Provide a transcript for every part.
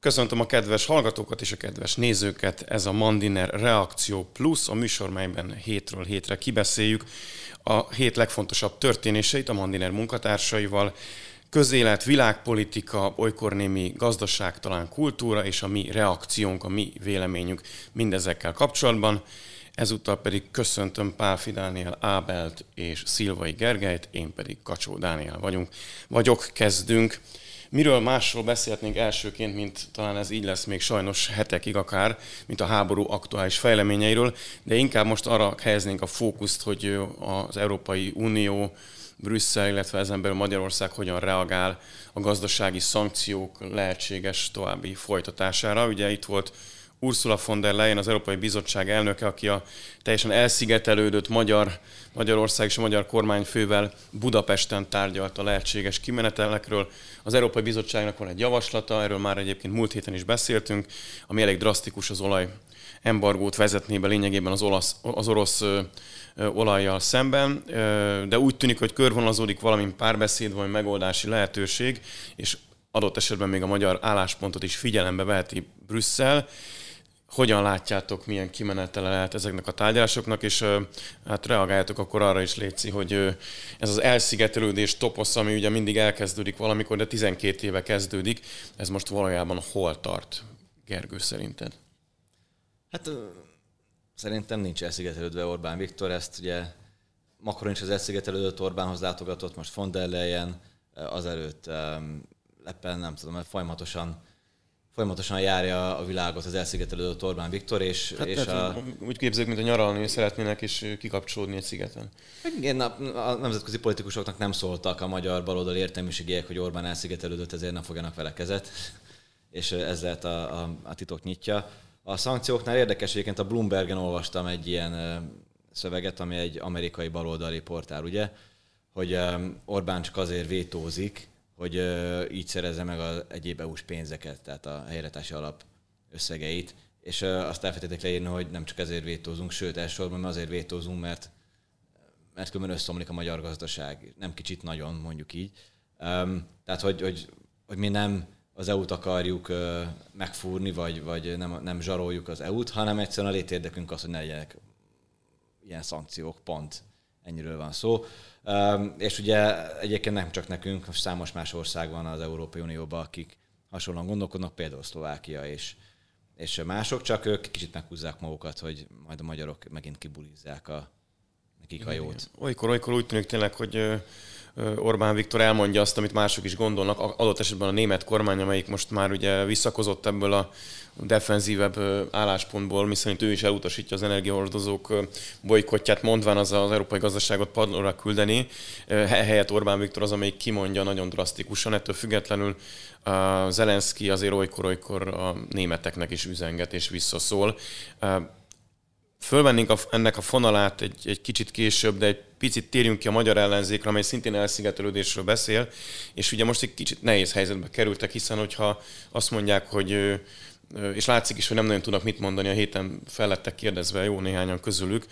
Köszöntöm a kedves hallgatókat és a kedves nézőket. Ez a Mandiner Reakció Plus, a műsor, melyben hétről hétre kibeszéljük a hét legfontosabb történéseit a Mandiner munkatársaival. Közélet, világpolitika, olykor némi gazdaság, talán kultúra és a mi reakciónk, a mi véleményünk mindezekkel kapcsolatban. Ezúttal pedig köszöntöm Pál Fidániel Ábelt és Szilvai Gergelyt, én pedig Kacsó Dániel vagyunk. Vagyok, kezdünk. Miről másról beszélhetnénk elsőként, mint talán ez így lesz még sajnos hetekig akár, mint a háború aktuális fejleményeiről, de inkább most arra helyeznénk a fókuszt, hogy az Európai Unió, Brüsszel, illetve ezen belül Magyarország hogyan reagál a gazdasági szankciók lehetséges további folytatására. Ugye itt volt Ursula von der Leyen, az Európai Bizottság elnöke, aki a teljesen elszigetelődött magyar, Magyarország és a magyar kormányfővel Budapesten tárgyalt a lehetséges kimenetelekről. Az Európai Bizottságnak van egy javaslata, erről már egyébként múlt héten is beszéltünk, ami elég drasztikus az olaj embargót vezetné be lényegében az, olasz, az orosz olajjal szemben, de úgy tűnik, hogy körvonalazódik valami párbeszéd, vagy megoldási lehetőség, és adott esetben még a magyar álláspontot is figyelembe veheti Brüsszel, hogyan látjátok, milyen kimenetele lehet ezeknek a tárgyalásoknak, és hát reagáljátok akkor arra is, Léci, hogy ez az elszigetelődés toposz, ami ugye mindig elkezdődik valamikor, de 12 éve kezdődik, ez most valójában hol tart, Gergő szerinted? Hát szerintem nincs elszigetelődve Orbán Viktor, ezt ugye Macron is az elszigetelődött Orbánhoz látogatott, most von der Leyen, azelőtt Leppen, nem tudom, mert folyamatosan folyamatosan járja a világot az elszigetelődött Orbán Viktor, és, hát, és a... Úgy képzeljük, mint a nyaralni szeretnének, és kikapcsolódni egy szigeten. Igen, a, a nemzetközi politikusoknak nem szóltak a magyar baloldali értelmiségiek, hogy Orbán elszigetelődött, ezért nem fogjanak vele kezet, és ezzel a, a, a titok nyitja. A szankcióknál érdekes, egyébként a Bloombergen olvastam egy ilyen szöveget, ami egy amerikai baloldali portál, ugye, hogy Orbán csak azért vétózik, hogy így szerezze meg az egyéb EU-s pénzeket, tehát a helyretási alap összegeit, és azt elfelejtették leírni, hogy nem csak ezért vétózunk, sőt, elsősorban azért vétózunk, mert mert különben összeomlik a magyar gazdaság. Nem kicsit nagyon, mondjuk így. tehát, hogy, hogy, hogy mi nem az EU-t akarjuk megfúrni, vagy, vagy nem, nem zsaroljuk az EU-t, hanem egyszerűen a létérdekünk az, hogy ne legyenek ilyen szankciók, pont. Ennyiről van szó. És ugye egyébként nem csak nekünk, számos más ország van az Európai Unióban, akik hasonlóan gondolkodnak, például Szlovákia és, és mások, csak ők kicsit meghúzzák magukat, hogy majd a magyarok megint kibulizzák a, nekik a jót. Olykor, olykor úgy tűnik tényleg, hogy Orbán Viktor elmondja azt, amit mások is gondolnak, adott esetben a német kormány, amelyik most már ugye visszakozott ebből a defenzívebb álláspontból, miszerint ő is elutasítja az energiahordozók bolykotját, mondván az az európai gazdaságot padlóra küldeni. Helyett Orbán Viktor az, amelyik kimondja nagyon drasztikusan, ettől függetlenül Zelenszky azért olykor-olykor a németeknek is üzenget és visszaszól fölvennénk a, ennek a fonalát egy, egy kicsit később, de egy picit térjünk ki a magyar ellenzékre, amely szintén elszigetelődésről beszél, és ugye most egy kicsit nehéz helyzetbe kerültek, hiszen hogyha azt mondják, hogy és látszik is, hogy nem nagyon tudnak mit mondani, a héten fellettek kérdezve jó néhányan közülük,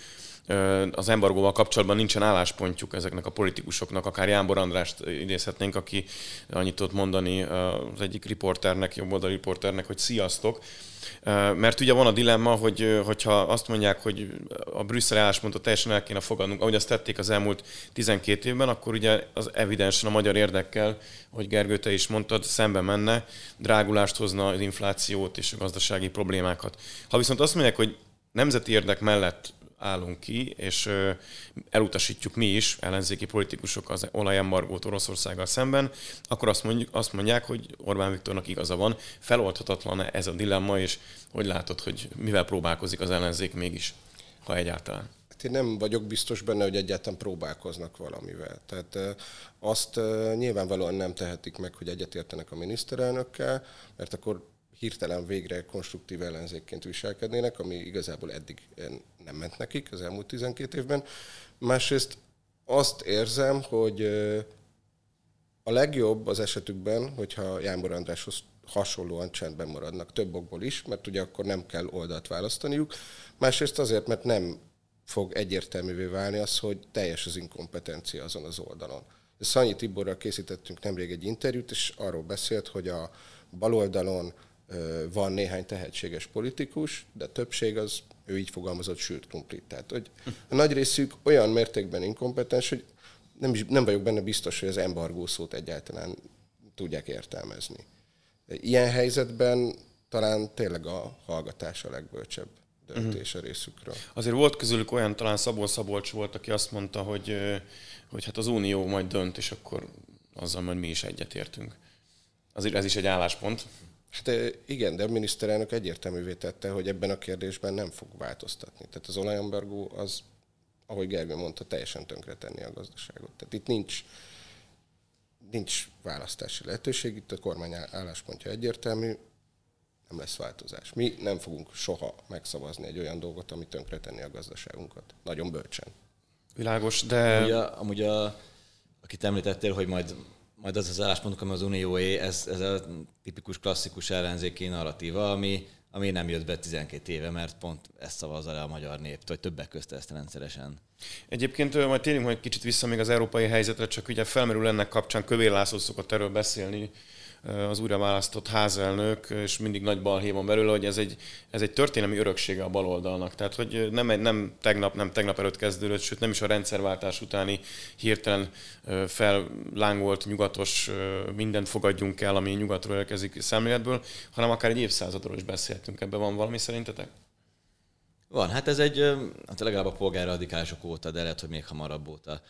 az embargóval kapcsolatban nincsen álláspontjuk ezeknek a politikusoknak, akár Jánbor Andrást idézhetnénk, aki annyit tudott mondani az egyik riporternek, jobboldali riporternek, hogy sziasztok, mert ugye van a dilemma, hogy hogyha azt mondják, hogy a Brüsszel álláspontot teljesen el kéne fogadnunk, ahogy azt tették az elmúlt 12 évben, akkor ugye az evidensen a magyar érdekkel, hogy Gergő, te is mondtad, szembe menne, drágulást hozna az inflációt és a gazdasági problémákat. Ha viszont azt mondják, hogy nemzeti érdek mellett állunk ki, és elutasítjuk mi is, ellenzéki politikusok az olajembargót Oroszországgal szemben, akkor azt, mondjuk, azt mondják, hogy Orbán Viktornak igaza van, feloldhatatlan ez a dilemma, és hogy látod, hogy mivel próbálkozik az ellenzék mégis, ha egyáltalán? Hát én nem vagyok biztos benne, hogy egyáltalán próbálkoznak valamivel. Tehát azt nyilvánvalóan nem tehetik meg, hogy egyetértenek a miniszterelnökkel, mert akkor hirtelen végre konstruktív ellenzékként viselkednének, ami igazából eddig nem ment nekik az elmúlt 12 évben. Másrészt azt érzem, hogy a legjobb az esetükben, hogyha Jánbor Andráshoz hasonlóan csendben maradnak, több okból is, mert ugye akkor nem kell oldalt választaniuk. Másrészt azért, mert nem fog egyértelművé válni az, hogy teljes az inkompetencia azon az oldalon. Szanyi Tiborral készítettünk nemrég egy interjút, és arról beszélt, hogy a baloldalon van néhány tehetséges politikus, de többség az, ő így fogalmazott, sült krumplit. Tehát, hogy a nagy részük olyan mértékben inkompetens, hogy nem, is, nem vagyok benne biztos, hogy az embargó szót egyáltalán tudják értelmezni. Ilyen helyzetben talán tényleg a hallgatás a legbölcsebb döntés a részükről. Azért volt közülük olyan, talán Szabó Szabolcs volt, aki azt mondta, hogy, hogy hát az Unió majd dönt, és akkor azzal majd mi is egyetértünk. Azért ez is egy álláspont. Hát igen, de a miniszterelnök egyértelművé tette, hogy ebben a kérdésben nem fog változtatni. Tehát az olajembargó az, ahogy Gergő mondta, teljesen tönkretenni a gazdaságot. Tehát itt nincs, nincs választási lehetőség, itt a kormány álláspontja egyértelmű, nem lesz változás. Mi nem fogunk soha megszavazni egy olyan dolgot, ami tönkretenni a gazdaságunkat. Nagyon bölcsen. Világos, de... Amúgy, a, amúgy a, akit említettél, hogy majd, majd az az álláspontunk, ami az Unióé, ez, ez a tipikus klasszikus ellenzéki narratíva, ami, ami nem jött be 12 éve, mert pont ezt szavazza le a magyar nép, vagy többek közt ezt rendszeresen. Egyébként majd térjünk majd kicsit vissza még az európai helyzetre, csak ugye felmerül ennek kapcsán, Kövér László szokott erről beszélni, az újra választott házelnök, és mindig nagy balhé van belőle, hogy ez egy, ez egy történelmi öröksége a baloldalnak. Tehát, hogy nem, nem tegnap, nem tegnap előtt kezdődött, sőt nem is a rendszerváltás utáni hirtelen fellángolt nyugatos mindent fogadjunk el, ami nyugatról érkezik szemléletből, hanem akár egy évszázadról is beszéltünk. Ebben van valami szerintetek? Van, hát ez egy, hát legalább a polgárradikálisok óta, de lehet, hogy még hamarabb óta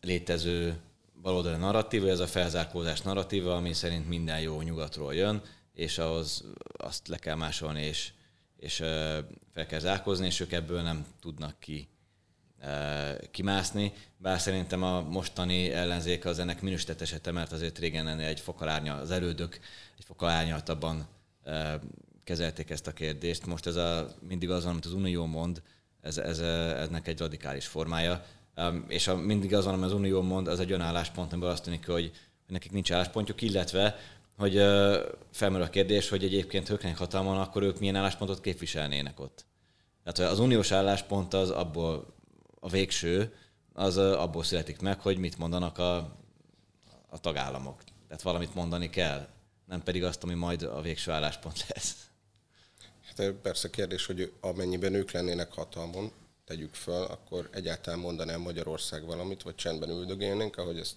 létező baloldali narratíva, ez a felzárkózás narratíva, ami szerint minden jó nyugatról jön, és ahhoz azt le kell másolni, és, és fel kell zárkózni, és ők ebből nem tudnak ki kimászni, bár szerintem a mostani ellenzék az ennek minősített esete, mert azért régen ennél egy fokalárnya, az erődök egy fokalárnyaltabban kezelték ezt a kérdést. Most ez a, mindig az, amit az Unió mond, ez, ez, eznek egy radikális formája. És a, mindig az van, az Unió mond, az egy olyan álláspont, amiből azt tűnik, hogy, nekik nincs álláspontjuk, illetve hogy felmerül a kérdés, hogy egyébként ők hatalmon, akkor ők milyen álláspontot képviselnének ott. Tehát az uniós álláspont az abból a végső, az abból születik meg, hogy mit mondanak a, a tagállamok. Tehát valamit mondani kell, nem pedig azt, ami majd a végső álláspont lesz. Hát persze kérdés, hogy amennyiben ők lennének hatalmon, tegyük föl, akkor egyáltalán mondanám Magyarország valamit, vagy csendben üldögélnénk, ahogy ezt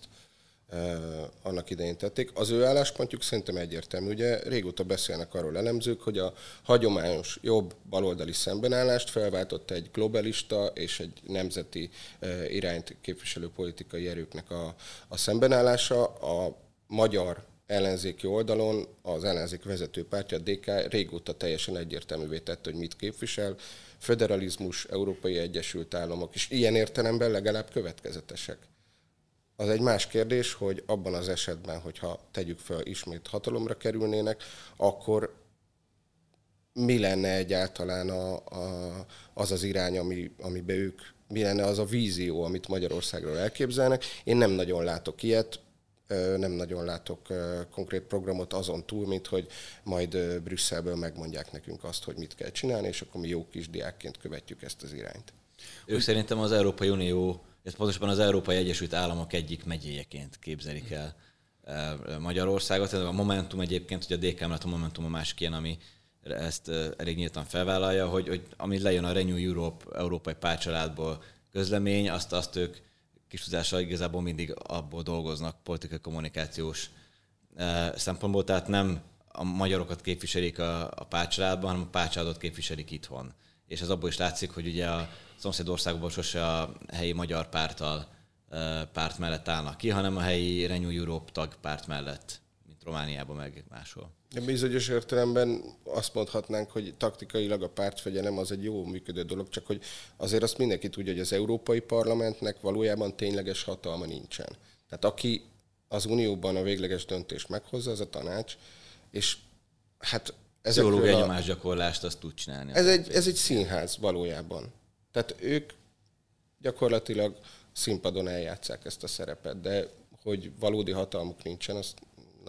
e, annak idején tették. Az ő álláspontjuk szerintem egyértelmű. Ugye régóta beszélnek arról elemzők, hogy a hagyományos jobb baloldali szembenállást felváltott egy globalista és egy nemzeti e, irányt képviselő politikai erőknek a, a szembenállása. A magyar ellenzéki oldalon az ellenzék vezető pártja, a DK régóta teljesen egyértelművé tette, hogy mit képvisel föderalizmus, Európai Egyesült Államok, és ilyen értelemben legalább következetesek. Az egy más kérdés, hogy abban az esetben, hogyha tegyük fel, ismét hatalomra kerülnének, akkor mi lenne egyáltalán a, a, az az irány, ami, amiben ők, mi lenne az a vízió, amit Magyarországról elképzelnek. Én nem nagyon látok ilyet, nem nagyon látok konkrét programot azon túl, mint hogy majd Brüsszelből megmondják nekünk azt, hogy mit kell csinálni, és akkor mi jó kis diákként követjük ezt az irányt. Ők szerintem az Európai Unió, ez pontosabban az Európai Egyesült Államok egyik megyéjeként képzelik el Magyarországot. A Momentum egyébként, hogy a DK mellett a Momentum a másik ilyen, ami ezt elég nyíltan felvállalja, hogy, hogy ami lejön a Renew Europe európai párcsaládból közlemény, azt, azt ők kis tudással igazából mindig abból dolgoznak politikai kommunikációs eh, szempontból, tehát nem a magyarokat képviselik a, a párcsaládban, hanem a párcsaládot képviselik itthon. És ez abból is látszik, hogy ugye a szomszédországokban sose a helyi magyar pártal eh, párt mellett állnak ki, hanem a helyi Renew Europe tag párt mellett, Romániában meg máshol. De bizonyos értelemben azt mondhatnánk, hogy taktikailag a pártfegyelem az egy jó működő dolog, csak hogy azért azt mindenki tudja, hogy az Európai Parlamentnek valójában tényleges hatalma nincsen. Tehát aki az Unióban a végleges döntést meghozza, az a tanács, és hát Pszichológiai a... nyomásgyakorlást azt tud csinálni. Ez egy, ez egy színház valójában. Tehát ők gyakorlatilag színpadon eljátszák ezt a szerepet, de hogy valódi hatalmuk nincsen, azt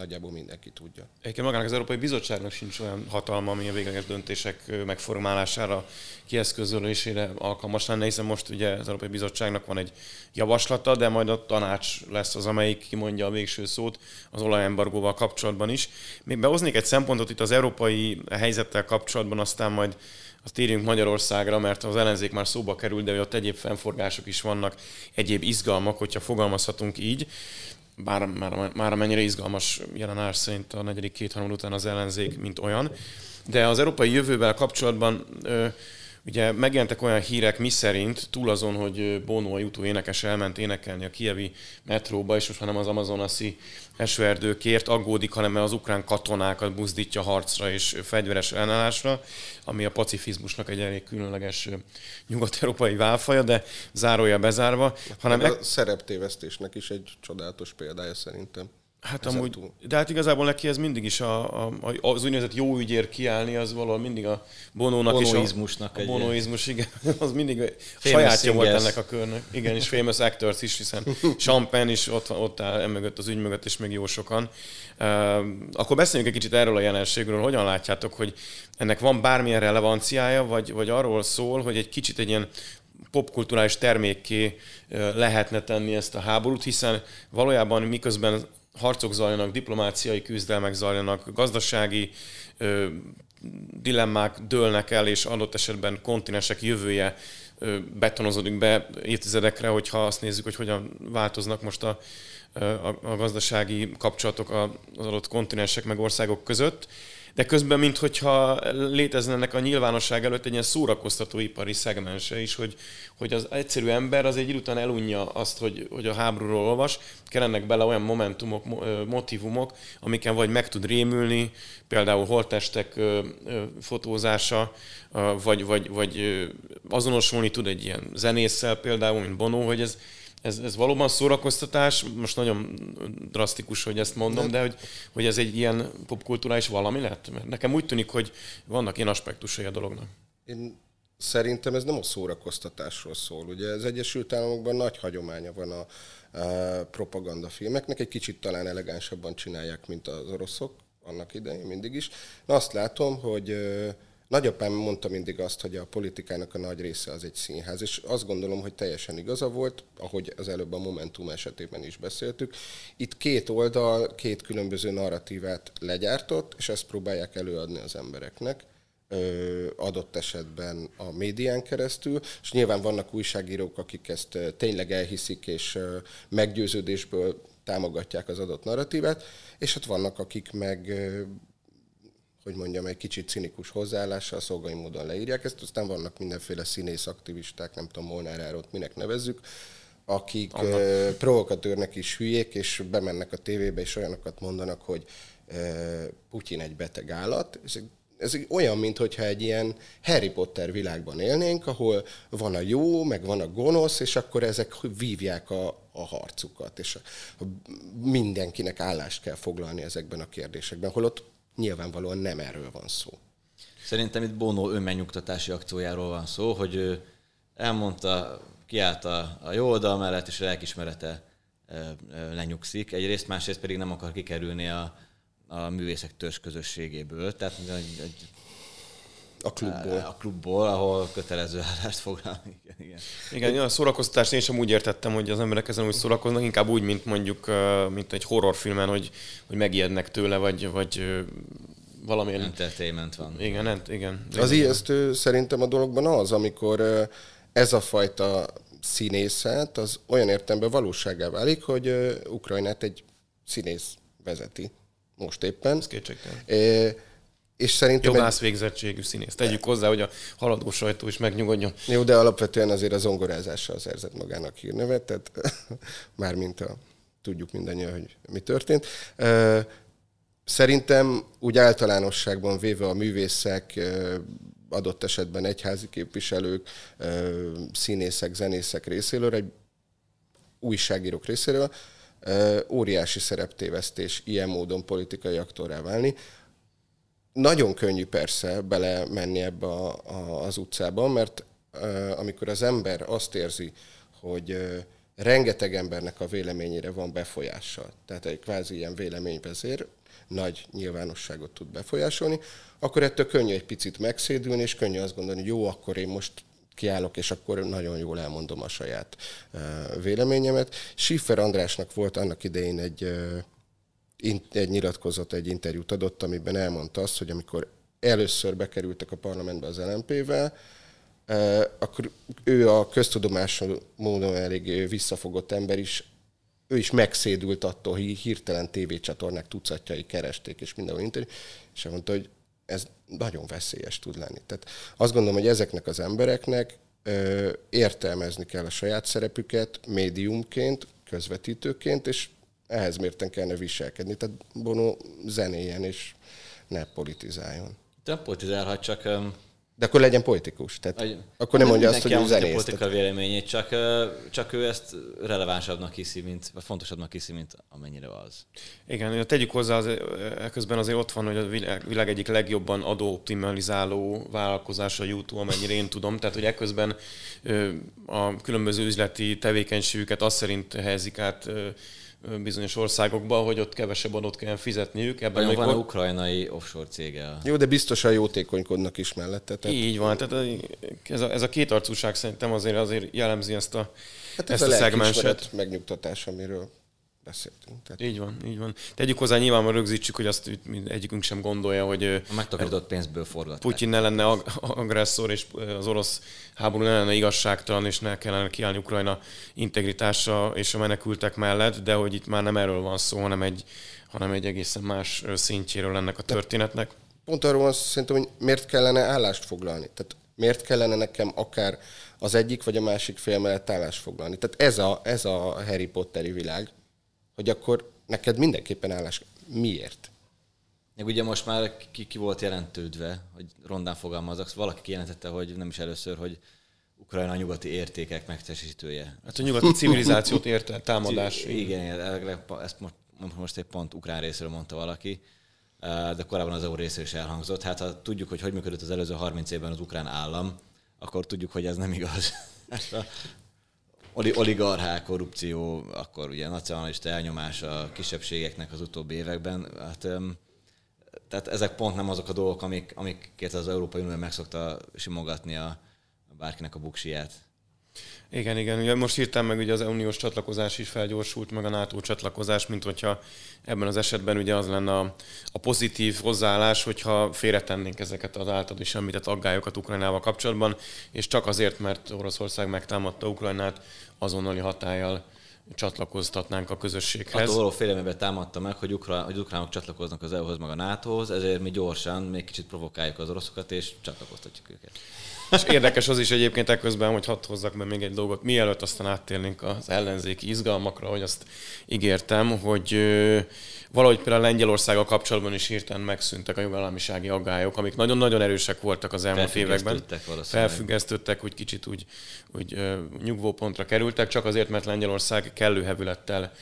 nagyjából mindenki tudja. Egyébként magának az Európai Bizottságnak sincs olyan hatalma, ami a végleges döntések megformálására, kieszközölésére alkalmas lenne, hiszen most ugye az Európai Bizottságnak van egy javaslata, de majd a tanács lesz az, amelyik kimondja a végső szót az olajembargóval kapcsolatban is. Még behoznék egy szempontot itt az európai helyzettel kapcsolatban, aztán majd azt térjünk Magyarországra, mert az ellenzék már szóba került, de ott egyéb fennforgások is vannak, egyéb izgalmak, hogyha fogalmazhatunk így bár már, már amennyire izgalmas jelenállás szerint a negyedik két után az ellenzék, mint olyan. De az európai jövővel kapcsolatban Ugye megjelentek olyan hírek, mi szerint túl azon, hogy Bono a jutó énekes elment énekelni a kievi metróba, és most már nem az amazonaszi esőerdőkért aggódik, hanem az ukrán katonákat buzdítja harcra és fegyveres ellenállásra, ami a pacifizmusnak egy elég különleges nyugat-európai válfaja, de zárója bezárva. Hanem a szereptévesztésnek is egy csodálatos példája szerintem. Hát amúgy, túl. de hát igazából neki ez mindig is a, a, az úgynevezett jó ügyér kiállni, az valahol mindig a bonónak is a, a bonoizmus, igen, az mindig sajátja volt ennek a körnek. Igen, és famous actors is, hiszen Champagne is ott, ott áll emögött az ügy mögött, és még jó sokan. Uh, akkor beszéljünk egy kicsit erről a jelenségről, hogyan látjátok, hogy ennek van bármilyen relevanciája, vagy, vagy arról szól, hogy egy kicsit egy ilyen popkulturális termékké lehetne tenni ezt a háborút, hiszen valójában miközben harcok zajlanak, diplomáciai küzdelmek zajlanak, gazdasági ö, dilemmák dőlnek el, és adott esetben kontinensek jövője ö, betonozódik be évtizedekre, hogyha azt nézzük, hogy hogyan változnak most a, a, a gazdasági kapcsolatok az adott kontinensek meg országok között de közben, minthogyha létezne ennek a nyilvánosság előtt egy ilyen szórakoztatóipari szegmense is, hogy, hogy az egyszerű ember az egy idő után elunja azt, hogy, hogy a háborúról olvas, kellenek bele olyan momentumok, motivumok, amiken vagy meg tud rémülni, például holtestek fotózása, vagy, vagy, vagy azonosulni tud egy ilyen zenésszel például, mint Bono, hogy ez, ez, ez valóban szórakoztatás, most nagyon drasztikus, hogy ezt mondom, de, de hogy, hogy ez egy ilyen popkulturális valami lett? Mert nekem úgy tűnik, hogy vannak ilyen aspektusai a dolognak. Én szerintem ez nem a szórakoztatásról szól. Ugye az Egyesült Államokban nagy hagyománya van a, a propagandafilmeknek, egy kicsit talán elegánsabban csinálják, mint az oroszok annak idején mindig is. Na azt látom, hogy Nagyapám mondta mindig azt, hogy a politikának a nagy része az egy színház, és azt gondolom, hogy teljesen igaza volt, ahogy az előbb a Momentum esetében is beszéltük. Itt két oldal, két különböző narratívát legyártott, és ezt próbálják előadni az embereknek adott esetben a médián keresztül, és nyilván vannak újságírók, akik ezt tényleg elhiszik, és meggyőződésből támogatják az adott narratívát, és hát vannak, akik meg hogy mondjam, egy kicsit cinikus hozzáállással, szolgai módon leírják ezt, aztán vannak mindenféle színész aktivisták, nem tudom, Molnár Árót minek nevezzük, akik Annak. provokatőrnek is hülyék, és bemennek a tévébe, és olyanokat mondanak, hogy Putyin egy beteg állat, és ez olyan, mintha egy ilyen Harry Potter világban élnénk, ahol van a jó, meg van a gonosz, és akkor ezek vívják a, a harcukat, és a, a mindenkinek állást kell foglalni ezekben a kérdésekben, holott nyilvánvalóan nem erről van szó. Szerintem itt Bono önmegnyugtatási akciójáról van szó, hogy ő elmondta, kiállt a, a jó oldal mellett, és a lelkismerete lenyugszik. Egyrészt, másrészt pedig nem akar kikerülni a, a művészek törzs közösségéből. Tehát egy, egy a klubból. A klubból, ahol kötelező állást foglalni. Igen, igen. igen a szórakoztatást én sem úgy értettem, hogy az emberek ezen úgy szórakoznak, inkább úgy, mint mondjuk mint egy horrorfilmen, hogy, hogy megijednek tőle, vagy, vagy valamilyen... Entertainment van. Igen, ent, igen. Az ijesztő szerintem a dologban az, amikor ez a fajta színészet az olyan értelemben valóságá válik, hogy Ukrajnát egy színész vezeti most éppen. Ez kétségtelen. És szerintem... Jogász egy... végzettségű színész. Tegyük hozzá, hogy a haladó sajtó is megnyugodjon. Jó, de alapvetően azért az zongorázással szerzett magának hírnevet, tehát mármint a, tudjuk mindannyian, hogy mi történt. Szerintem úgy általánosságban véve a művészek, adott esetben egyházi képviselők, színészek, zenészek részéről, egy újságírók részéről, óriási szereptévesztés ilyen módon politikai aktorrá válni. Nagyon könnyű persze bele menni ebbe a, a, az utcába, mert amikor az ember azt érzi, hogy rengeteg embernek a véleményére van befolyással, tehát egy kvázi ilyen véleményvezér, nagy nyilvánosságot tud befolyásolni, akkor ettől könnyű egy picit megszédülni, és könnyű azt gondolni, hogy jó, akkor én most kiállok, és akkor nagyon jól elmondom a saját véleményemet. Schiffer Andrásnak volt annak idején egy, egy nyilatkozat, egy interjút adott, amiben elmondta azt, hogy amikor először bekerültek a parlamentbe az LNP-vel, akkor ő a köztudomású módon elég visszafogott ember is, ő is megszédült attól, hogy hirtelen tévécsatornák tucatjai keresték, és mindenhol interjú, és mondta, hogy ez nagyon veszélyes tud lenni. Tehát azt gondolom, hogy ezeknek az embereknek ö, értelmezni kell a saját szerepüket médiumként, közvetítőként, és ehhez mérten kellene viselkedni. Tehát Bono zenéjen és ne politizáljon. De politizálhat, csak um de akkor legyen politikus. Tehát Agy, akkor nem mondja azt, hogy ő zenész. politika véleményét, csak, csak ő ezt relevánsabbnak hiszi, mint, vagy fontosabbnak hiszi, mint amennyire az. Igen, tegyük hozzá, az, közben azért ott van, hogy a világ, világ egyik legjobban adóoptimalizáló vállalkozás a YouTube, amennyire én tudom. Tehát, hogy ekközben a különböző üzleti tevékenységüket azt szerint helyezik át bizonyos országokba, hogy ott kevesebb adót kell fizetniük. Ebben még van a ukrajnai offshore cége. Jó, de biztosan jótékonykodnak is mellette. Tehát... Így van, tehát ez a, ez a kétarcúság szerintem azért, azért jellemzi ezt a, hát ez ezt a, a szegmenset. megnyugtatás, amiről beszéltünk. Tehát... Így van, így van. Tegyük hozzá, nyilván rögzítsük, hogy azt egyikünk sem gondolja, hogy a megtakarított pénzből forgatták. Putyin ne lenne ag- agresszor, és az orosz háború ne lenne igazságtalan, és ne kellene kiállni Ukrajna integritása és a menekültek mellett, de hogy itt már nem erről van szó, hanem egy, hanem egy egészen más szintjéről ennek a történetnek. Pont arról van szerintem, hogy miért kellene állást foglalni. Tehát miért kellene nekem akár az egyik vagy a másik fél mellett állást foglalni. Tehát ez a, ez a Harry Potteri világ, hogy akkor neked mindenképpen állás. Miért? Meg ugye most már ki, ki volt jelentődve, hogy rondán fogalmazok, valaki kijelentette, hogy nem is először, hogy Ukrajna a nyugati értékek megtestesítője. Hát a nyugati civilizációt érte támadás. Igen, ezt most, most egy pont ukrán részéről mondta valaki, de korábban az EU részéről is elhangzott. Hát ha tudjuk, hogy hogy működött az előző 30 évben az ukrán állam, akkor tudjuk, hogy ez nem igaz. oligarchák, korrupció, akkor ugye nacionalista elnyomás a kisebbségeknek az utóbbi években. Hát, tehát ezek pont nem azok a dolgok, amik, amiket az Európai Unió meg szokta simogatni a bárkinek a buksiját. Igen, igen. Ugye most írtam meg, ugye az uniós csatlakozás is felgyorsult, meg a NATO csatlakozás, mint hogyha ebben az esetben ugye az lenne a, a pozitív hozzáállás, hogyha félretennénk ezeket az általad is említett aggályokat Ukrajnával kapcsolatban, és csak azért, mert Oroszország megtámadta Ukrajnát, azonnali hatállyal csatlakoztatnánk a közösséghez. Attól való félelmében támadta meg, hogy, ukra, hogy ukránok csatlakoznak az EU-hoz, meg a NATO-hoz, ezért mi gyorsan még kicsit provokáljuk az oroszokat, és csatlakoztatjuk őket. És érdekes az is egyébként ekközben, hogy hadd hozzak be még egy dolgot, mielőtt aztán áttérnénk az ellenzéki izgalmakra, hogy azt ígértem, hogy valahogy például Lengyelországgal kapcsolatban is hirtelen megszűntek a jogállamisági aggályok, amik nagyon-nagyon erősek voltak az elmúlt években. Felfüggesztődtek, hogy kicsit úgy, úgy nyugvópontra kerültek, csak azért, mert Lengyelország kellő hevülettel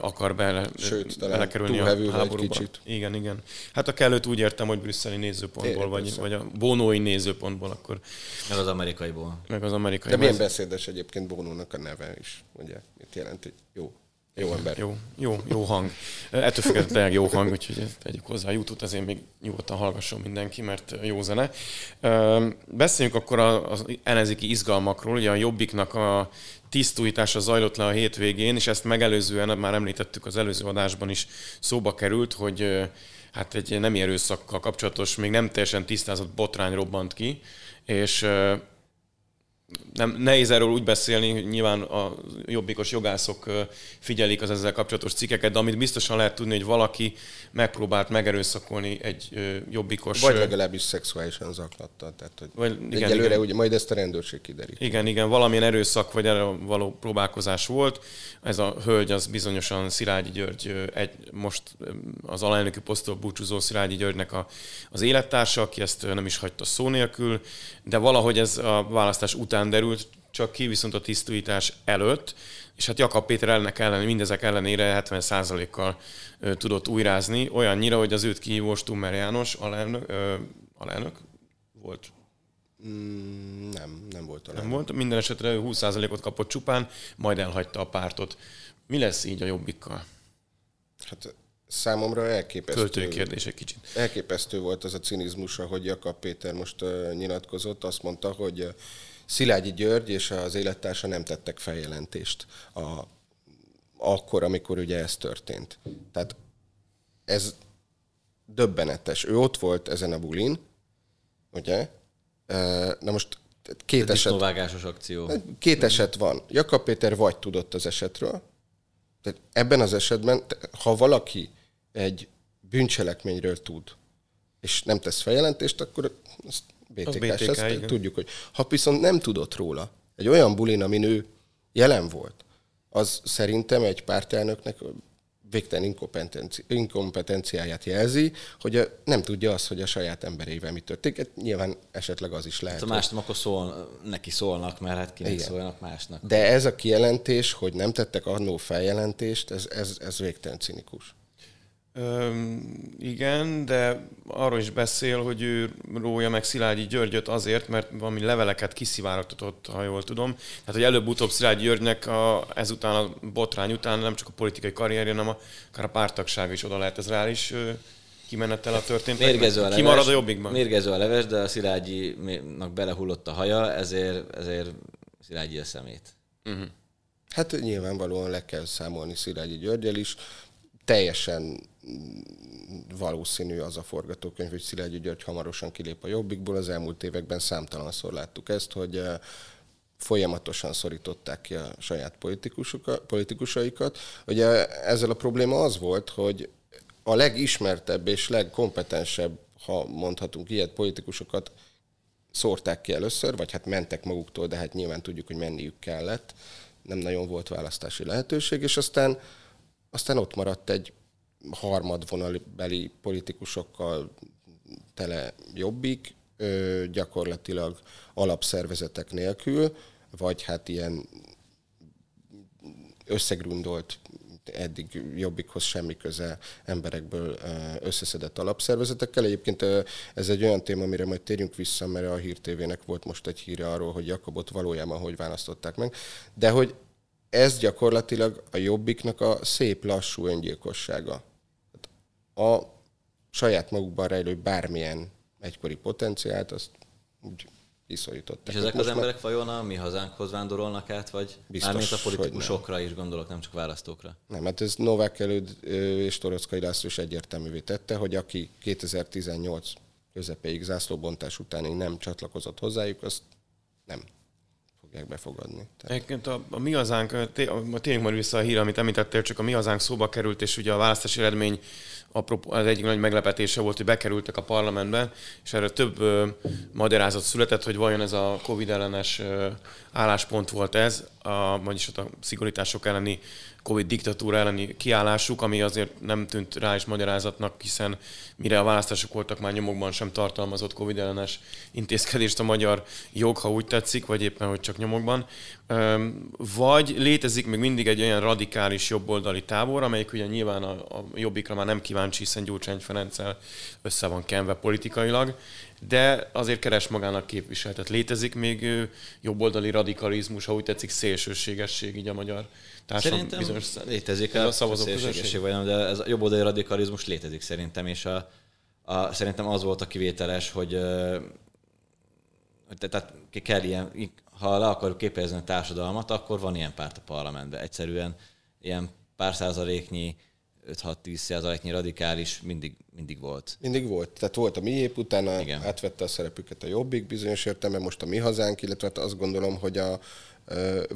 akar bele, Sőt, belekerülni a háborúba. Kicsit. Igen, igen. Hát a kellőt úgy értem, hogy brüsszeli nézőpontból, vagy, vagy a bónói nézőpontból akkor. Meg az amerikaiból. Meg az amerikai. De milyen beszédes egyébként Bónónak a neve is, ugye? Mit jelent, hogy jó jó ember. Jó, jó, jó hang. Ettől függetlenül jó hang, úgyhogy tegyük hozzá a YouTube-t, azért még nyugodtan hallgasson mindenki, mert jó zene. Beszéljünk akkor az ellenzéki izgalmakról. Ugye a Jobbiknak a tisztújítása zajlott le a hétvégén, és ezt megelőzően, már említettük az előző adásban is szóba került, hogy hát egy nem erőszakkal kapcsolatos, még nem teljesen tisztázott botrány robbant ki, és nem, nehéz erről úgy beszélni, hogy nyilván a jobbikos jogászok figyelik az ezzel kapcsolatos cikkeket, de amit biztosan lehet tudni, hogy valaki megpróbált megerőszakolni egy jobbikos... Vagy legalábbis szexuálisan zaklatta. Tehát, hogy vagy, igen, egyelőre igen. ugye majd ezt a rendőrség kiderít. Igen, igen, valamilyen erőszak vagy erre való próbálkozás volt. Ez a hölgy, az bizonyosan Szilágyi György, egy, most az alelnöki posztól búcsúzó Szilágyi Györgynek a, az élettársa, aki ezt nem is hagyta szó nélkül, de valahogy ez a választás után derült csak ki, viszont a tisztújítás előtt, és hát Jakab Péter ellenek ellen, mindezek ellenére 70%-kal tudott újrázni, olyannyira, hogy az őt kihívó Stummer János alelnök, ö, alelnök volt Mm, nem, nem volt olyan. Nem volt. Minden esetre ő 20%-ot kapott csupán, majd elhagyta a pártot. Mi lesz így a jobbikkal? Hát számomra elképesztő. Költői kérdés egy kicsit. Elképesztő volt az a cinizmus, ahogy Jakab Péter most uh, nyilatkozott. Azt mondta, hogy uh, Szilágyi György és az élettársa nem tettek feljelentést a, akkor, amikor ugye ez történt. Tehát ez döbbenetes. Ő ott volt ezen a bulin, ugye? Na most két eset... akció. Két eset van. Jakab Péter vagy tudott az esetről, tehát ebben az esetben, ha valaki egy bűncselekményről tud, és nem tesz feljelentést, akkor azt BTK, BTK ezt igen. tudjuk, hogy ha viszont nem tudott róla, egy olyan bulin, amin ő jelen volt, az szerintem egy pártelnöknek végtelen inkompetenci, inkompetenciáját jelzi, hogy nem tudja azt, hogy a saját emberével mi történik. Hát nyilván esetleg az is lehet. Hát a másnak akkor szól, neki szólnak, mert hát kinek szólnak másnak. De ez a kijelentés, hogy nem tettek annó feljelentést, ez, ez, ez végtelen cinikus. Öm, igen, de arról is beszél, hogy ő rója meg Szilágyi Györgyöt azért, mert valami leveleket kiszivárogtatott, ha jól tudom. Tehát, hogy előbb-utóbb Szilágyi Györgynek a, ezután a botrány után nem csak a politikai karrierje, hanem a, akár a pártagság is oda lehet. Ez reális kimenettel a történt. Mérgező a leves, Kimarad a jobbikban. Mérgező a leves, de a Szilágyinak belehullott a haja, ezért, ezért Szilágyi a szemét. Uh-huh. Hát nyilvánvalóan le kell számolni Szilágyi Györgyel is. Teljesen valószínű az a forgatókönyv, hogy Szilágyi György hamarosan kilép a jobbikból. Az elmúlt években számtalanszor láttuk ezt, hogy eh, folyamatosan szorították ki a saját politikusaikat. Ugye ezzel a probléma az volt, hogy a legismertebb és legkompetensebb, ha mondhatunk ilyet, politikusokat szórták ki először, vagy hát mentek maguktól, de hát nyilván tudjuk, hogy menniük kellett. Nem nagyon volt választási lehetőség, és aztán, aztán ott maradt egy harmadvonalbeli politikusokkal tele jobbik, gyakorlatilag alapszervezetek nélkül, vagy hát ilyen összegrundolt eddig jobbikhoz semmi köze emberekből összeszedett alapszervezetekkel. Egyébként ez egy olyan téma, amire majd térjünk vissza, mert a Hír TV-nek volt most egy híre arról, hogy Jakobot valójában hogy választották meg, de hogy ez gyakorlatilag a jobbiknak a szép lassú öngyilkossága a saját magukban rejlő bármilyen egykori potenciált, azt úgy kiszorították. És ezek Most az emberek vajon a mi hazánkhoz vándorolnak át, vagy biztos, mármint a politikusokra is gondolok, nem csak választókra? Nem, hát ez Novák előd és Torockai László is egyértelművé tette, hogy aki 2018 közepéig zászlóbontás utánig nem csatlakozott hozzájuk, azt nem fogják befogadni. Tehát... Egyébként a, a mi hazánk, tényleg majd vissza a hír, amit említettél, csak a mi hazánk szóba került, és ugye a választási eredmény az egyik nagy meglepetése volt, hogy bekerültek a parlamentbe, és erre több ö, magyarázat született, hogy vajon ez a Covid ellenes ö, álláspont volt ez, a, vagyis a szigorítások elleni Covid diktatúra elleni kiállásuk, ami azért nem tűnt rá is magyarázatnak, hiszen mire a választások voltak, már nyomokban sem tartalmazott Covid ellenes intézkedést a magyar jog, ha úgy tetszik, vagy éppen, hogy csak nyomokban. Vagy létezik még mindig egy olyan radikális jobboldali tábor, amelyik ugye nyilván a, a jobbikra már nem kíváncsi, hiszen Gyurcsány Ferenccel össze van kenve politikailag, de azért keres magának képviseletet. Létezik még jobboldali radikalizmus, ha úgy tetszik, szélsőségesség így a magyar társadalom Szerintem bizonyos létezik a, a szélsőségesség, vagy nem, de ez a jobboldali radikalizmus létezik szerintem, és a, a, szerintem az volt a kivételes, hogy, hogy tehát kell ilyen, ha le akarjuk képezni a társadalmat, akkor van ilyen párt a parlamentben. Egyszerűen ilyen pár százaléknyi 5-6-10 százaléknyi radikális mindig, mindig volt. Mindig volt. Tehát volt a miép, utána Igen. átvette a szerepüket a Jobbik bizonyos értelemben, most a mi hazánk, illetve hát azt gondolom, hogy a,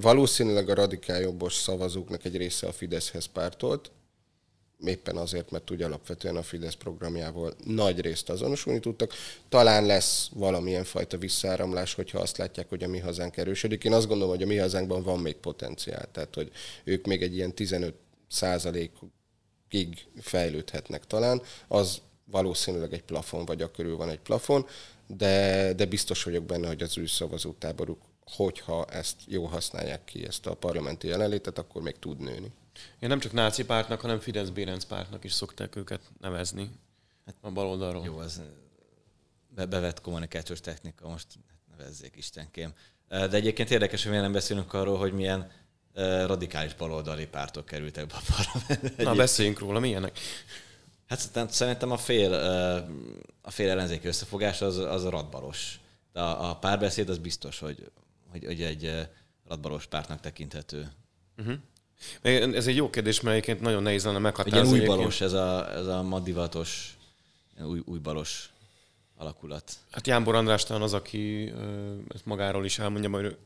valószínűleg a radikál jobbos szavazóknak egy része a Fideszhez pártolt, éppen azért, mert ugye alapvetően a Fidesz programjával nagy részt azonosulni tudtak. Talán lesz valamilyen fajta visszáramlás, hogyha azt látják, hogy a mi hazánk erősödik. Én azt gondolom, hogy a mi hazánkban van még potenciál, tehát hogy ők még egy ilyen 15 százalékig fejlődhetnek talán. Az valószínűleg egy plafon, vagy a körül van egy plafon, de, de biztos vagyok benne, hogy az ő szavazótáboruk, hogyha ezt jó használják ki, ezt a parlamenti jelenlétet, akkor még tud nőni. Ja, nem csak náci pártnak, hanem Fidesz-Bérenc pártnak is szokták őket nevezni a baloldalról. Jó, az be- bevett kommunikációs technika, most nevezzék Istenkém. De egyébként érdekes, hogy nem beszélünk arról, hogy milyen radikális baloldali pártok kerültek be a parlamentbe. Na, beszéljünk róla, milyenek? Hát szerintem a fél, a fél ellenzéki összefogás az, az radbalos. De a, a párbeszéd az biztos, hogy, hogy, hogy egy radbalos pártnak tekinthető. Uh-huh. Ez egy jó kérdés, mert egyébként nagyon nehéz lenne meghatározni. Egy új balos, ez a, ez a madivatos, új, új balos alakulat. Hát Jánbor András talán az, aki ezt magáról is elmondja, majd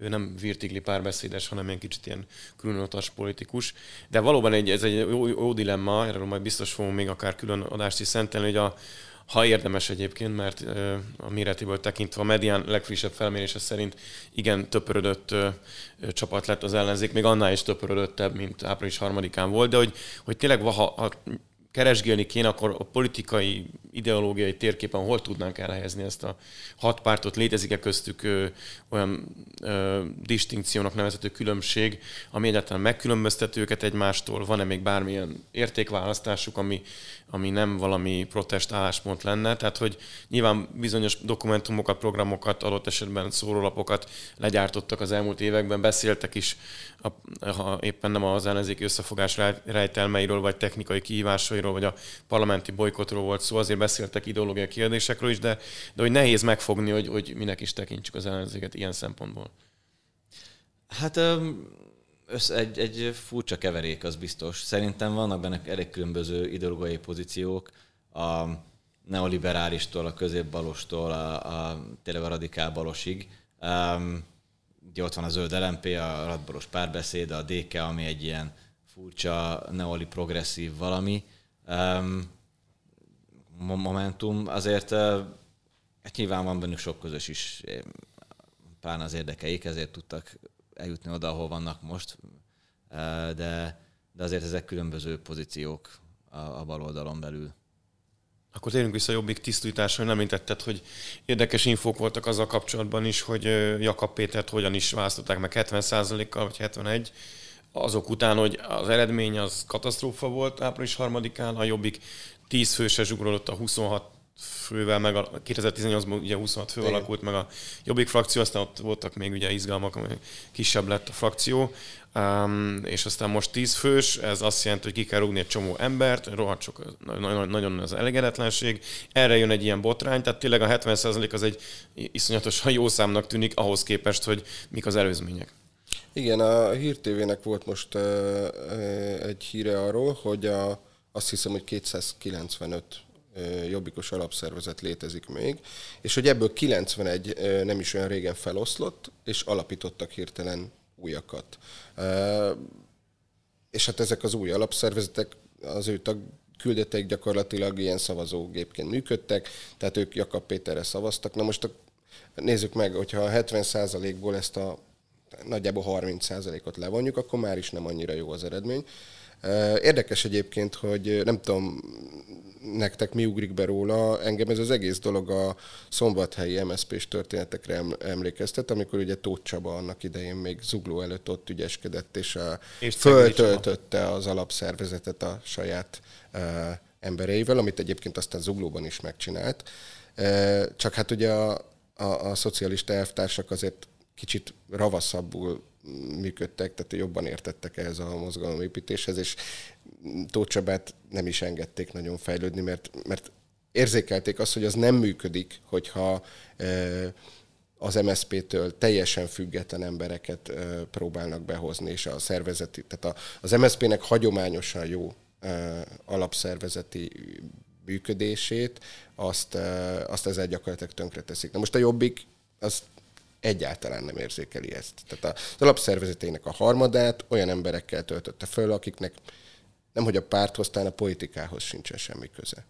ő, nem virtigli párbeszédes, hanem egy kicsit ilyen különotas politikus. De valóban egy, ez egy jó, jó dilemma, erről majd biztos fogunk még akár külön adást is szentelni, hogy a, ha érdemes egyébként, mert a méretéből tekintve a medián legfrissebb felmérése szerint igen töpörödött csapat lett az ellenzék, még annál is töpörödöttebb, mint április harmadikán volt, de hogy, hogy tényleg ha, ha keresgélni kéne, akkor a politikai, ideológiai térképen hol tudnánk elhelyezni ezt a hat pártot? Létezik-e köztük ö, olyan ö, distinkciónak nevezhető különbség, ami egyáltalán megkülönböztető őket egymástól? Van-e még bármilyen értékválasztásuk, ami, ami nem valami protest álláspont lenne? Tehát, hogy nyilván bizonyos dokumentumokat, programokat, adott esetben szórólapokat legyártottak az elmúlt években, beszéltek is, a, ha éppen nem az ellenzéki összefogás rejtelmeiről, vagy technikai kihívásai, szankcióiról, vagy a parlamenti bolykotról volt szó, azért beszéltek ideológiai kérdésekről is, de, de hogy nehéz megfogni, hogy, hogy minek is tekintsük az ellenzéket ilyen szempontból. Hát össze, egy, egy furcsa keverék, az biztos. Szerintem vannak benne elég különböző ideológiai pozíciók, a neoliberálistól, a középbalostól, a, a tényleg a radikál balosig. Um, ugye ott van a zöld LMP, a radbalos párbeszéd, a DK, ami egy ilyen furcsa neoli progresszív valami um, momentum. Azért uh, hát nyilván van bennük sok közös is, pláne az érdekeik, ezért tudtak eljutni oda, ahol vannak most, uh, de, de azért ezek különböző pozíciók a, a bal oldalon belül. Akkor térjünk vissza a Jobbik tisztításra, nem említetted, hogy érdekes infók voltak azzal kapcsolatban is, hogy Jakab Pétert hogyan is választották meg 70%-kal, vagy 71 azok után, hogy az eredmény az katasztrófa volt április harmadikán, a Jobbik 10 főse zsugrodott a 26 fővel, meg a 2018-ban ugye 26 fő Igen. alakult meg a Jobbik frakció, aztán ott voltak még ugye izgalmak, ami kisebb lett a frakció, um, és aztán most 10 fős, ez azt jelenti, hogy ki kell rúgni egy csomó embert, rohadt sok, nagyon, nagyon az elégedetlenség, erre jön egy ilyen botrány, tehát tényleg a 70% az egy iszonyatosan jó számnak tűnik ahhoz képest, hogy mik az előzmények. Igen, a Hír TV-nek volt most egy híre arról, hogy a, azt hiszem, hogy 295 uh, jobbikos alapszervezet létezik még, és hogy ebből 91 uh, nem is olyan régen feloszlott, és alapítottak hirtelen újakat. És hát ezek az új alapszervezetek az ő tag, küldetek gyakorlatilag ilyen szavazógépként működtek, tehát ők Jakab Péterre szavaztak. Na most a, nézzük meg, hogyha a 70%-ból ezt a nagyjából 30%-ot levonjuk, akkor már is nem annyira jó az eredmény. Érdekes egyébként, hogy nem tudom, nektek mi ugrik be róla, engem ez az egész dolog a szombathelyi MSZP-s történetekre emlékeztet, amikor ugye Tóth Csaba annak idején még zugló előtt ott ügyeskedett, és, a, és föltöltötte az alapszervezetet a saját uh, embereivel, amit egyébként aztán zuglóban is megcsinált. Uh, csak hát ugye a, a, a szocialista elvtársak azért kicsit ravaszabbul működtek, tehát jobban értettek ehhez a mozgalomépítéshez, és Tócsabát nem is engedték nagyon fejlődni, mert, mert érzékelték azt, hogy az nem működik, hogyha e, az MSZP-től teljesen független embereket e, próbálnak behozni, és a szervezeti, tehát az MSZP-nek hagyományosan jó e, alapszervezeti működését, azt, azt ezzel gyakorlatilag tönkreteszik. Na most a Jobbik az egyáltalán nem érzékeli ezt. Tehát az alapszervezetének a harmadát olyan emberekkel töltötte föl, akiknek nem hogy a párthoz, talán a politikához sincsen semmi köze.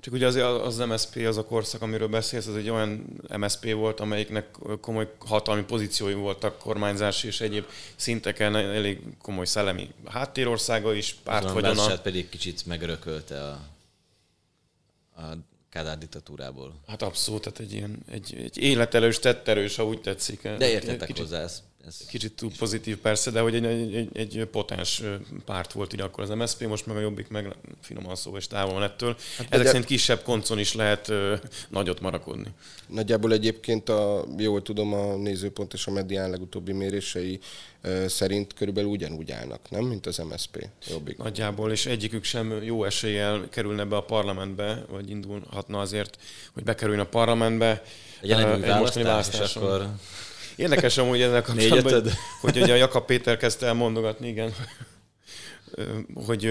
Csak ugye az, az MSP, az a korszak, amiről beszélsz, az egy olyan MSP volt, amelyiknek komoly hatalmi pozíciói voltak, kormányzási és egyéb szinteken, elég komoly szellemi háttérországa is, pártfogyana. pedig kicsit megörökölte a, a Kádár diktatúrából. Hát abszolút, tehát egy ilyen egy, egy életelős, tetterős, ha úgy tetszik. De értettek kicsit... hozzá, ez, ez... Kicsit túl pozitív persze, de hogy egy, egy, egy, egy potens párt volt így akkor az MSZP, most meg a Jobbik meg finoman szó és távol van ettől. Hát Ezek szerint kisebb koncon is lehet ö, nagyot marakodni. Nagyjából egyébként, a, jól tudom, a nézőpont és a medián legutóbbi mérései ö, szerint körülbelül ugyanúgy állnak, nem? Mint az MSZP Jobbik. Nagyjából, és egyikük sem jó eséllyel kerülne be a parlamentbe, vagy indulhatna azért, hogy bekerüljön a parlamentbe. Egy, mostani választáson. akkor Érdekes amúgy ezzel kapcsolatban, hogy, hogy ugye a Jakab Péter kezdte el mondogatni, igen, hogy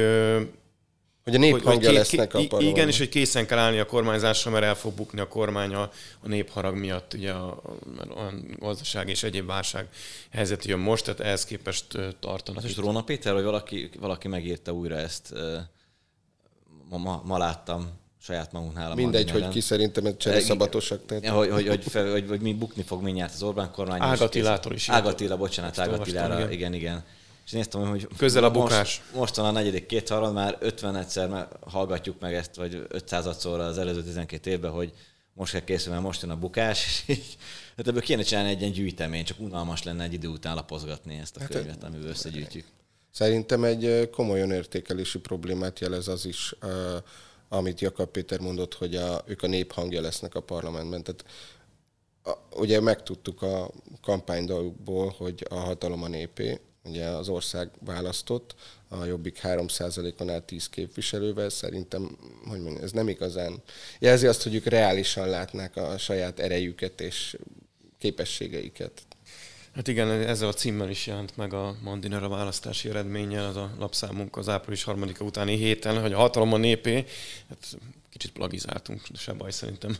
hogy a nép hangja lesznek a parlament. Igen, és hogy készen kell állni a kormányzásra, mert el fog bukni a kormány a, a népharag miatt, ugye a, a, a gazdaság és egyéb válság helyzet jön most, tehát ehhez képest tartanak. Az is Róna Péter, hogy valaki, valaki megírta újra ezt, ma, ma, ma láttam, saját magunknál. Mindegy, hogy ki szerintem egy csereszabatosak. Tehát... Hogy, hogy, hogy, hogy, hogy, hogy, mi bukni fog mindjárt az Orbán kormány. Ágatillától is. Ágatilla, bocsánat, Ágatillára, igen. igen, igen. És néztem, hogy közel a bukás. Most, most van a negyedik két harmad, már 50 egyszer hallgatjuk meg ezt, vagy 500 szóra az előző 12 évben, hogy most kell készülni, mert most jön a bukás, és így, hát ebből kéne csinálni egy ilyen gyűjtemény, csak unalmas lenne egy idő után lapozgatni ezt a hát könyvet, amivel összegyűjtjük. Szerintem egy komoly önértékelési problémát jelez az is, amit Jakab Péter mondott, hogy a, ők a nép hangja lesznek a parlamentben. Tehát a, ugye megtudtuk a kampánydalukból, hogy a hatalom a népé, ugye az ország választott, a Jobbik 3%-on áll 10 képviselővel, szerintem, hogy mondjam, ez nem igazán jelzi azt, hogy ők reálisan látnák a saját erejüket és képességeiket. Hát igen, ezzel a címmel is jelent meg a Mandiner a választási eredménye, az a lapszámunk az április harmadika utáni héten, hogy a hatalom a népé, hát kicsit plagizáltunk, se baj, szerintem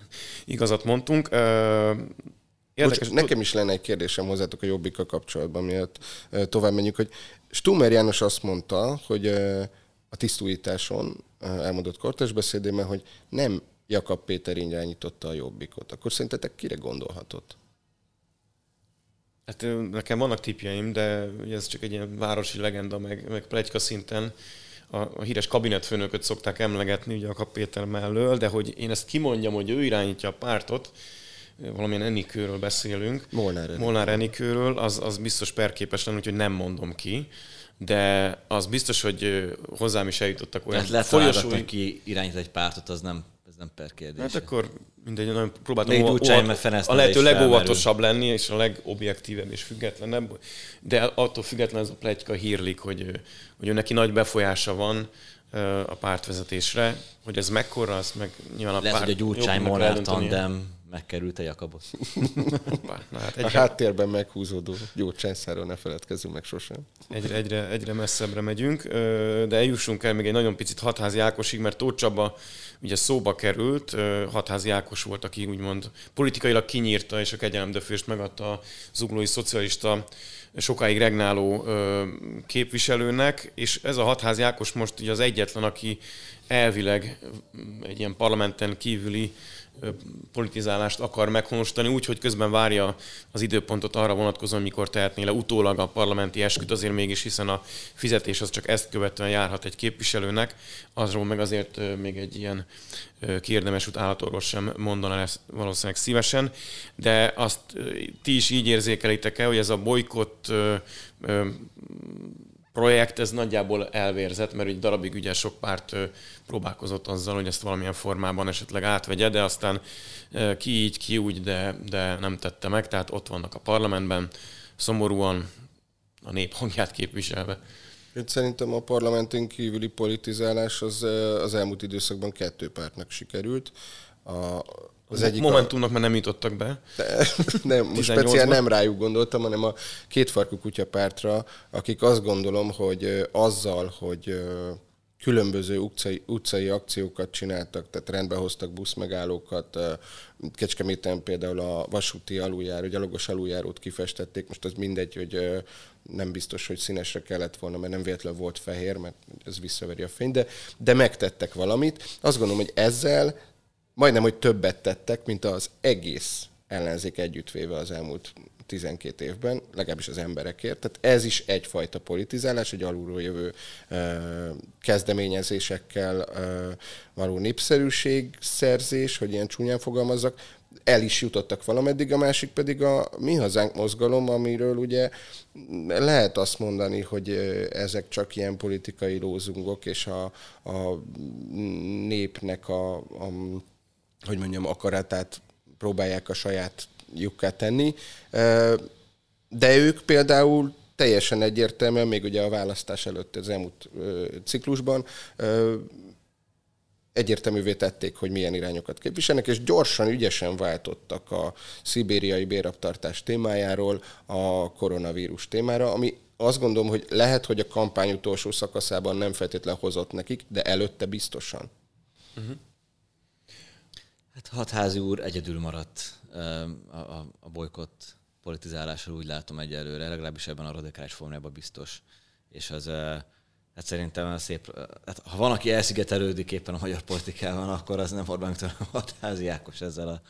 igazat mondtunk. Érdekes, Bocs, nekem is lenne egy kérdésem hozzátok a Jobbika kapcsolatban, miatt tovább menjünk, hogy Stumer János azt mondta, hogy a tisztújításon elmondott kortes beszédében, hogy nem Jakab Péter irányította a Jobbikot. Akkor szerintetek kire gondolhatott? Hát nekem vannak tipjeim, de ez csak egy ilyen városi legenda, meg, meg plegyka szinten a, a híres kabinetfőnököt szokták emlegetni, ugye a Kap Péter mellől, de hogy én ezt kimondjam, hogy ő irányítja a pártot, valamilyen Enikőről beszélünk, Molnár. Molnár Enikőről, az, az biztos perképes lenne, úgyhogy nem mondom ki, de az biztos, hogy hozzám is eljutottak olyan Tehát folyosói... ki irányít egy pártot, az nem ez nem per kérdés. Hát akkor mindegy, nagyon próbáltam óvat, a lehető legóvatosabb lenni, és a legobjektívebb és függetlenebb, de attól független ez a plegyka hírlik, hogy, hogy ő neki nagy befolyása van a pártvezetésre, hogy ez mekkora, azt meg nyilván a Lesz, párt... hogy a Gyurcsány Molnár tandem megkerült a Jakabot. Na, hát egyre... A háttérben meghúzódó gyógycsányszáról ne feledkezzünk meg sosem. Egyre, egyre, egyre messzebbre megyünk, de eljussunk el még egy nagyon picit hatházi Ákosig, mert Tóth Csaba ugye szóba került, hatházi Ákos volt, aki úgymond politikailag kinyírta és a kegyelemdöfést megadta a zuglói szocialista sokáig regnáló képviselőnek, és ez a hatházi Ákos most ugye az egyetlen, aki elvileg egy ilyen parlamenten kívüli politizálást akar meghonosítani, úgy, hogy közben várja az időpontot arra vonatkozóan, mikor tehetné le. Utólag a parlamenti esküt, azért mégis, hiszen a fizetés az csak ezt követően járhat egy képviselőnek, azról meg azért még egy ilyen kiérdemes út állatorvos sem mondaná ezt valószínűleg szívesen, de azt ti is így érzékelitek el, hogy ez a bolykott projekt, ez nagyjából elvérzett, mert egy darabig ugye sok párt próbálkozott azzal, hogy ezt valamilyen formában esetleg átvegye, de aztán ki így, ki úgy, de, de nem tette meg, tehát ott vannak a parlamentben, szomorúan a nép hangját képviselve. Én szerintem a parlamenten kívüli politizálás az, az elmúlt időszakban kettő pártnak sikerült. A, az egyik Momentumnak a... már nem jutottak be. De, nem, most speciál nem rájuk gondoltam, hanem a kétfarkú kutyapártra, akik azt gondolom, hogy azzal, hogy különböző utcai, utcai akciókat csináltak, tehát rendbe hoztak buszmegállókat, Kecskeméten például a vasúti aluljáró, gyalogos aluljárót kifestették, most az mindegy, hogy nem biztos, hogy színesre kellett volna, mert nem véletlenül volt fehér, mert ez visszaveri a fényt, de, de megtettek valamit. Azt gondolom, hogy ezzel majdnem, hogy többet tettek, mint az egész ellenzék együttvéve az elmúlt 12 évben, legalábbis az emberekért. Tehát ez is egyfajta politizálás, egy alulról jövő kezdeményezésekkel való népszerűségszerzés, hogy ilyen csúnyán fogalmazzak, el is jutottak valameddig, a másik pedig a Mi Hazánk mozgalom, amiről ugye lehet azt mondani, hogy ezek csak ilyen politikai lózungok, és a, a népnek a, a, hogy mondjam, akaratát próbálják a saját lyukká tenni. De ők például teljesen egyértelműen, még ugye a választás előtt az elmúlt ciklusban egyértelművé tették, hogy milyen irányokat képviselnek, és gyorsan, ügyesen váltottak a szibériai béraptartás témájáról a koronavírus témára, ami azt gondolom, hogy lehet, hogy a kampány utolsó szakaszában nem feltétlenül hozott nekik, de előtte biztosan. Uh-huh. Hát hatházi úr egyedül maradt a, a, a bolykott politizálásról, úgy látom egyelőre, legalábbis ebben a radikális formájában biztos. És az Hát szerintem a szép, hát ha van, aki elszigetelődik éppen a magyar politikában, akkor az nem Orbán Viktor, hanem Hatházi Ákos ezzel a,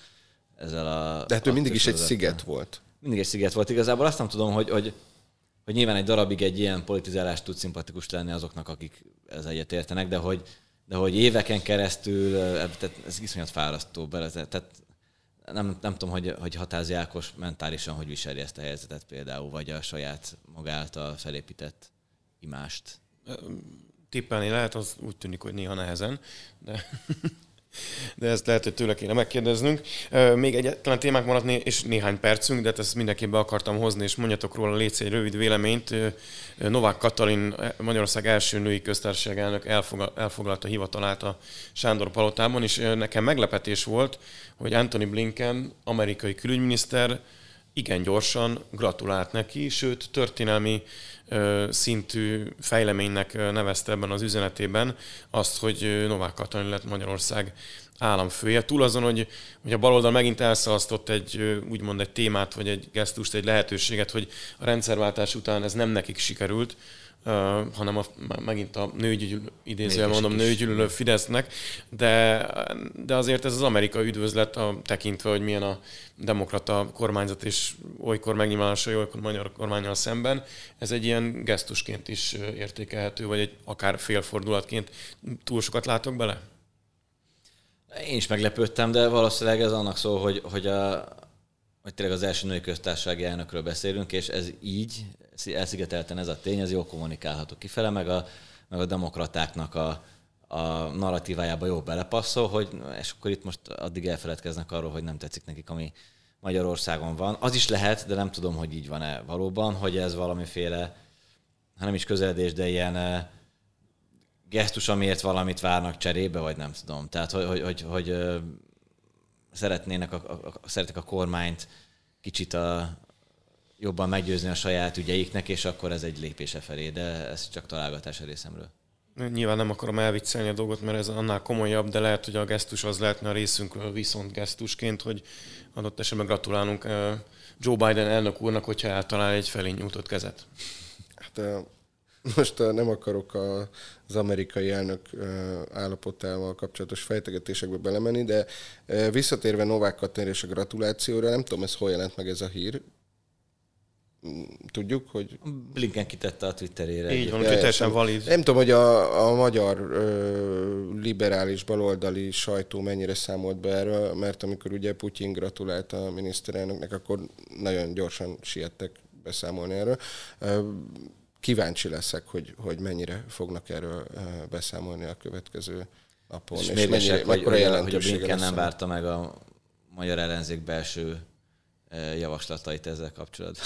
ezzel a... De hát ő mindig is egy sziget volt. Mindig egy sziget volt. Igazából azt nem tudom, hogy, hogy, hogy nyilván egy darabig egy ilyen politizálás tud szimpatikus lenni azoknak, akik ez egyet értenek, de hogy, de hogy éveken keresztül, tehát ez iszonyat fárasztó bele, tehát nem, nem tudom, hogy, hogy Hatázi Ákos mentálisan hogy viseli ezt a helyzetet például, vagy a saját maga által felépített imást. Tippelni lehet, az úgy tűnik, hogy néha nehezen, de, de ezt lehet, hogy tőle kéne megkérdeznünk. Még egyetlen témák maradt, és néhány percünk, de hát ezt mindenképp be akartam hozni, és mondjatok róla létsz egy rövid véleményt. Novák Katalin, Magyarország első női köztársaság elnök elfoglalta hivatalát a Sándor Palotában, és nekem meglepetés volt, hogy Anthony Blinken, amerikai külügyminiszter, igen gyorsan gratulált neki, sőt történelmi szintű fejleménynek nevezte ebben az üzenetében azt, hogy Novák Katalin lett Magyarország államfője. Túl azon, hogy, hogy a baloldal megint elszalasztott egy, úgymond egy témát, vagy egy gesztust, egy lehetőséget, hogy a rendszerváltás után ez nem nekik sikerült, hanem a, megint a nőgyűlölő, idézően mondom, nőgyűlölő Fidesznek, de, de azért ez az Amerika üdvözlet a, tekintve, hogy milyen a demokrata kormányzat és olykor megnyilvánosul, olykor magyar kormányal szemben, ez egy ilyen gesztusként is értékelhető, vagy egy akár félfordulatként. Túl sokat látok bele? Én is meglepődtem, de valószínűleg ez annak szól, hogy, hogy, a, hogy tényleg az első női köztársasági elnökről beszélünk, és ez így, elszigetelten ez a tény, ez jól kommunikálható kifele, meg a, meg a demokratáknak a, a narratívájába jó belepasszol, hogy és akkor itt most addig elfeledkeznek arról, hogy nem tetszik nekik, ami Magyarországon van. Az is lehet, de nem tudom, hogy így van-e valóban, hogy ez valamiféle, ha nem is közeledés, de ilyen eh, gesztus, amiért valamit várnak cserébe, vagy nem tudom. Tehát, hogy, hogy, hogy, hogy szeretnének a, a, a, szeretek a kormányt kicsit a, jobban meggyőzni a saját ügyeiknek, és akkor ez egy lépése felé, de ez csak találgatás a részemről. Nyilván nem akarom elviccelni a dolgot, mert ez annál komolyabb, de lehet, hogy a gesztus az lehetne a részünkről viszont gesztusként, hogy adott esetben gratulálunk Joe Biden elnök úrnak, hogyha eltalál egy felé nyújtott kezet. Hát most nem akarok az amerikai elnök állapotával kapcsolatos fejtegetésekbe belemenni, de visszatérve Novák Katalin és a gratulációra, nem tudom, ez hol jelent meg ez a hír, tudjuk, hogy... Blinken kitette a Twitterére. Így van, úgyhogy teljesen valid. Nem tudom, hogy a, a magyar ö, liberális baloldali sajtó mennyire számolt be erről, mert amikor ugye Putyin gratulált a miniszterelnöknek, akkor nagyon gyorsan siettek beszámolni erről. Ö, kíváncsi leszek, hogy, hogy mennyire fognak erről beszámolni a következő napon. És, és mennyire, hogy, hogy, a, hogy a Blinken nem várta meg a magyar ellenzék belső javaslatait ezzel kapcsolatban.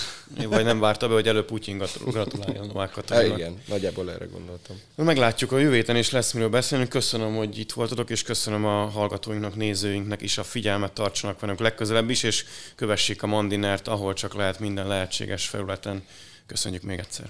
Vagy nem várta be, hogy előbb Putyin gratuláljon Novák Katalinnak. Igen, nagyjából erre gondoltam. Meglátjuk, a jövő héten is lesz miről beszélni. Köszönöm, hogy itt voltatok, és köszönöm a hallgatóinknak, nézőinknek is a figyelmet, tartsanak velünk legközelebb is, és kövessék a Mandinert, ahol csak lehet minden lehetséges felületen. Köszönjük még egyszer.